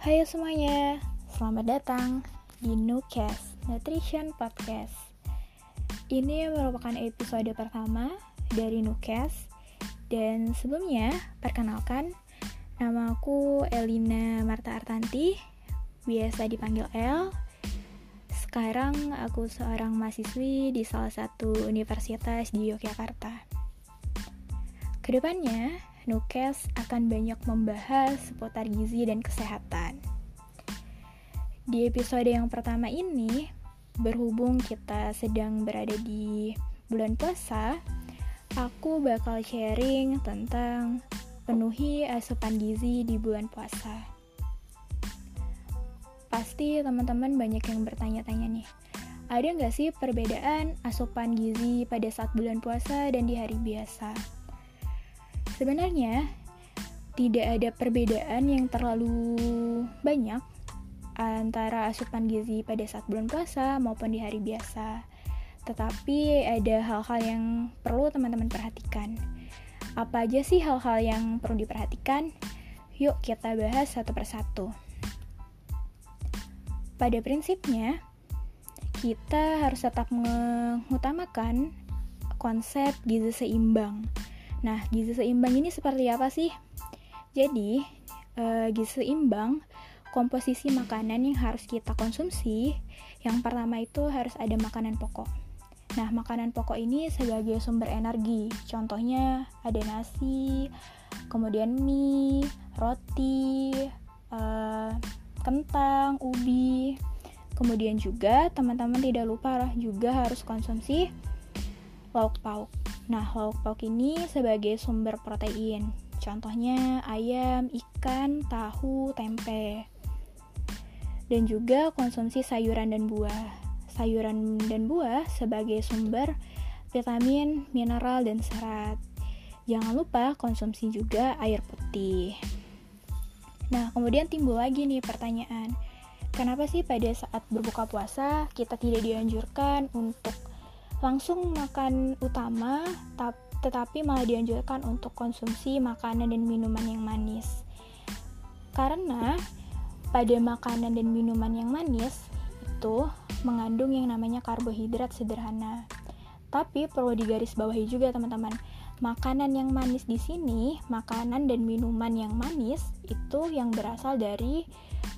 Hai semuanya, selamat datang di Nukes Nutrition Podcast. Ini merupakan episode pertama dari Nukes dan sebelumnya perkenalkan nama aku Elina Marta Artanti, biasa dipanggil El. Sekarang aku seorang mahasiswi di salah satu universitas di Yogyakarta. Ke depannya, Nukes akan banyak membahas seputar gizi dan kesehatan. Di episode yang pertama ini, berhubung kita sedang berada di bulan puasa, aku bakal sharing tentang penuhi asupan gizi di bulan puasa. Pasti teman-teman banyak yang bertanya-tanya nih, ada nggak sih perbedaan asupan gizi pada saat bulan puasa dan di hari biasa? Sebenarnya, tidak ada perbedaan yang terlalu banyak antara asupan gizi pada saat bulan puasa maupun di hari biasa. Tetapi ada hal-hal yang perlu teman-teman perhatikan. Apa aja sih hal-hal yang perlu diperhatikan? Yuk kita bahas satu persatu. Pada prinsipnya, kita harus tetap mengutamakan konsep gizi seimbang. Nah, gizi seimbang ini seperti apa sih? Jadi, uh, gizi seimbang komposisi makanan yang harus kita konsumsi, yang pertama itu harus ada makanan pokok. Nah, makanan pokok ini sebagai sumber energi. Contohnya ada nasi, kemudian mie, roti, uh, kentang, ubi. Kemudian juga teman-teman tidak lupa juga harus konsumsi lauk pauk. Nah, lauk pauk ini sebagai sumber protein. Contohnya ayam, ikan, tahu, tempe dan juga konsumsi sayuran dan buah. Sayuran dan buah sebagai sumber vitamin, mineral, dan serat. Jangan lupa konsumsi juga air putih. Nah, kemudian timbul lagi nih pertanyaan. Kenapa sih pada saat berbuka puasa kita tidak dianjurkan untuk langsung makan utama, tetapi malah dianjurkan untuk konsumsi makanan dan minuman yang manis? Karena pada makanan dan minuman yang manis itu mengandung yang namanya karbohidrat sederhana. Tapi perlu digarisbawahi juga teman-teman, makanan yang manis di sini, makanan dan minuman yang manis itu yang berasal dari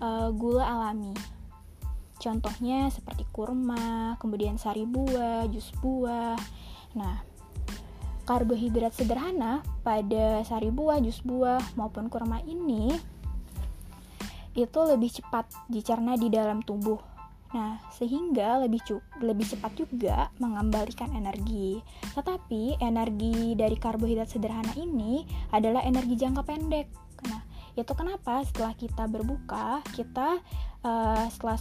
uh, gula alami. Contohnya seperti kurma, kemudian sari buah, jus buah. Nah, karbohidrat sederhana pada sari buah, jus buah maupun kurma ini itu lebih cepat dicerna di dalam tubuh. Nah, sehingga lebih lebih cepat juga mengembalikan energi. Tetapi energi dari karbohidrat sederhana ini adalah energi jangka pendek. Nah, itu kenapa setelah kita berbuka, kita uh, setelah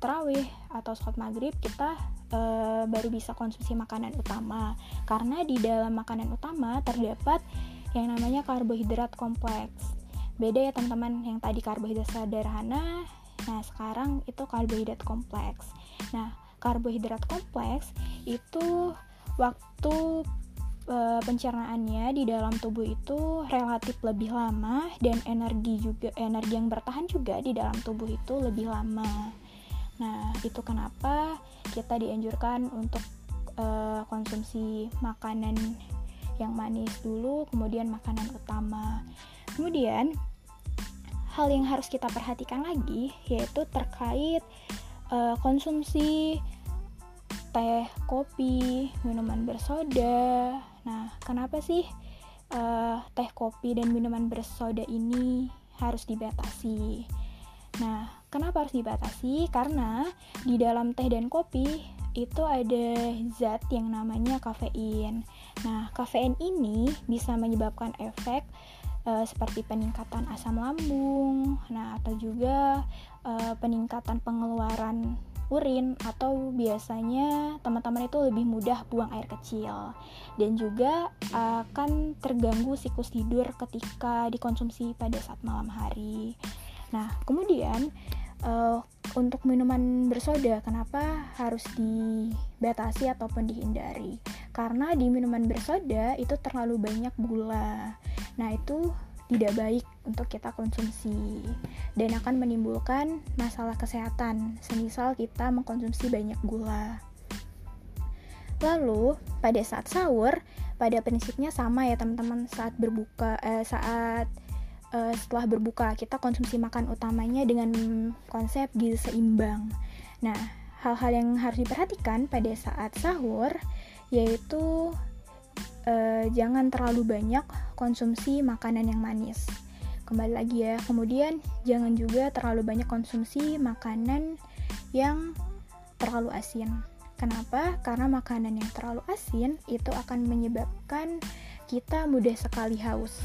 terawih atau sholat maghrib kita uh, baru bisa konsumsi makanan utama. Karena di dalam makanan utama terdapat yang namanya karbohidrat kompleks. Beda ya teman-teman yang tadi karbohidrat sederhana. Nah sekarang itu karbohidrat kompleks. Nah karbohidrat kompleks itu waktu e, pencernaannya di dalam tubuh itu relatif lebih lama dan energi juga energi yang bertahan juga di dalam tubuh itu lebih lama nah itu kenapa kita dianjurkan untuk e, konsumsi makanan yang manis dulu kemudian makanan utama kemudian hal yang harus kita perhatikan lagi yaitu terkait uh, konsumsi teh, kopi, minuman bersoda. Nah, kenapa sih uh, teh, kopi, dan minuman bersoda ini harus dibatasi? Nah, kenapa harus dibatasi? Karena di dalam teh dan kopi itu ada zat yang namanya kafein. Nah, kafein ini bisa menyebabkan efek uh, seperti peningkatan asam lambung, nah atau juga uh, peningkatan pengeluaran urin atau biasanya teman-teman itu lebih mudah buang air kecil dan juga akan terganggu siklus tidur ketika dikonsumsi pada saat malam hari. Nah, kemudian uh, untuk minuman bersoda kenapa harus dibatasi ataupun dihindari? Karena di minuman bersoda itu terlalu banyak gula. Nah, itu tidak baik untuk kita konsumsi dan akan menimbulkan masalah kesehatan, semisal kita mengkonsumsi banyak gula. Lalu, pada saat sahur, pada prinsipnya sama ya teman-teman saat berbuka eh, saat eh, setelah berbuka kita konsumsi makan utamanya dengan konsep gizi seimbang. Nah, hal-hal yang harus diperhatikan pada saat sahur yaitu uh, jangan terlalu banyak konsumsi makanan yang manis. Kembali lagi ya, kemudian jangan juga terlalu banyak konsumsi makanan yang terlalu asin. Kenapa? Karena makanan yang terlalu asin itu akan menyebabkan kita mudah sekali haus.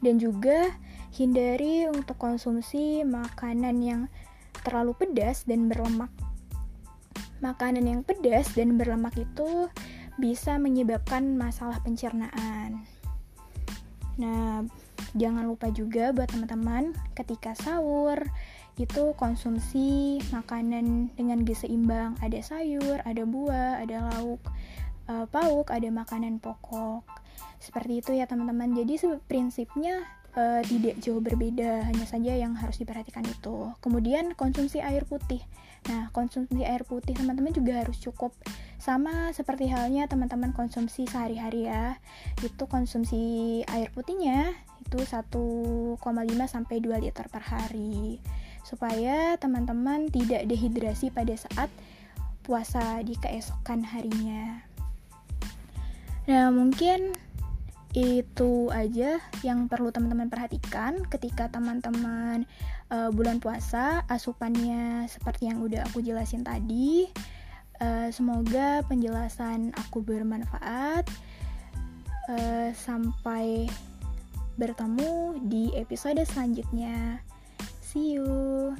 Dan juga hindari untuk konsumsi makanan yang terlalu pedas dan berlemak. Makanan yang pedas dan berlemak itu bisa menyebabkan masalah pencernaan. Nah, jangan lupa juga buat teman-teman ketika sahur itu konsumsi makanan dengan gizi seimbang. Ada sayur, ada buah, ada lauk uh, pauk, ada makanan pokok. Seperti itu ya teman-teman. Jadi prinsipnya uh, tidak jauh berbeda, hanya saja yang harus diperhatikan itu. Kemudian konsumsi air putih. Nah, konsumsi air putih teman-teman juga harus cukup sama seperti halnya teman-teman konsumsi sehari-hari ya. Itu konsumsi air putihnya itu 1,5 sampai 2 liter per hari. Supaya teman-teman tidak dehidrasi pada saat puasa di keesokan harinya. Nah, mungkin itu aja yang perlu teman-teman perhatikan ketika teman-teman uh, bulan puasa asupannya seperti yang udah aku jelasin tadi Uh, semoga penjelasan aku bermanfaat. Uh, sampai bertemu di episode selanjutnya. See you.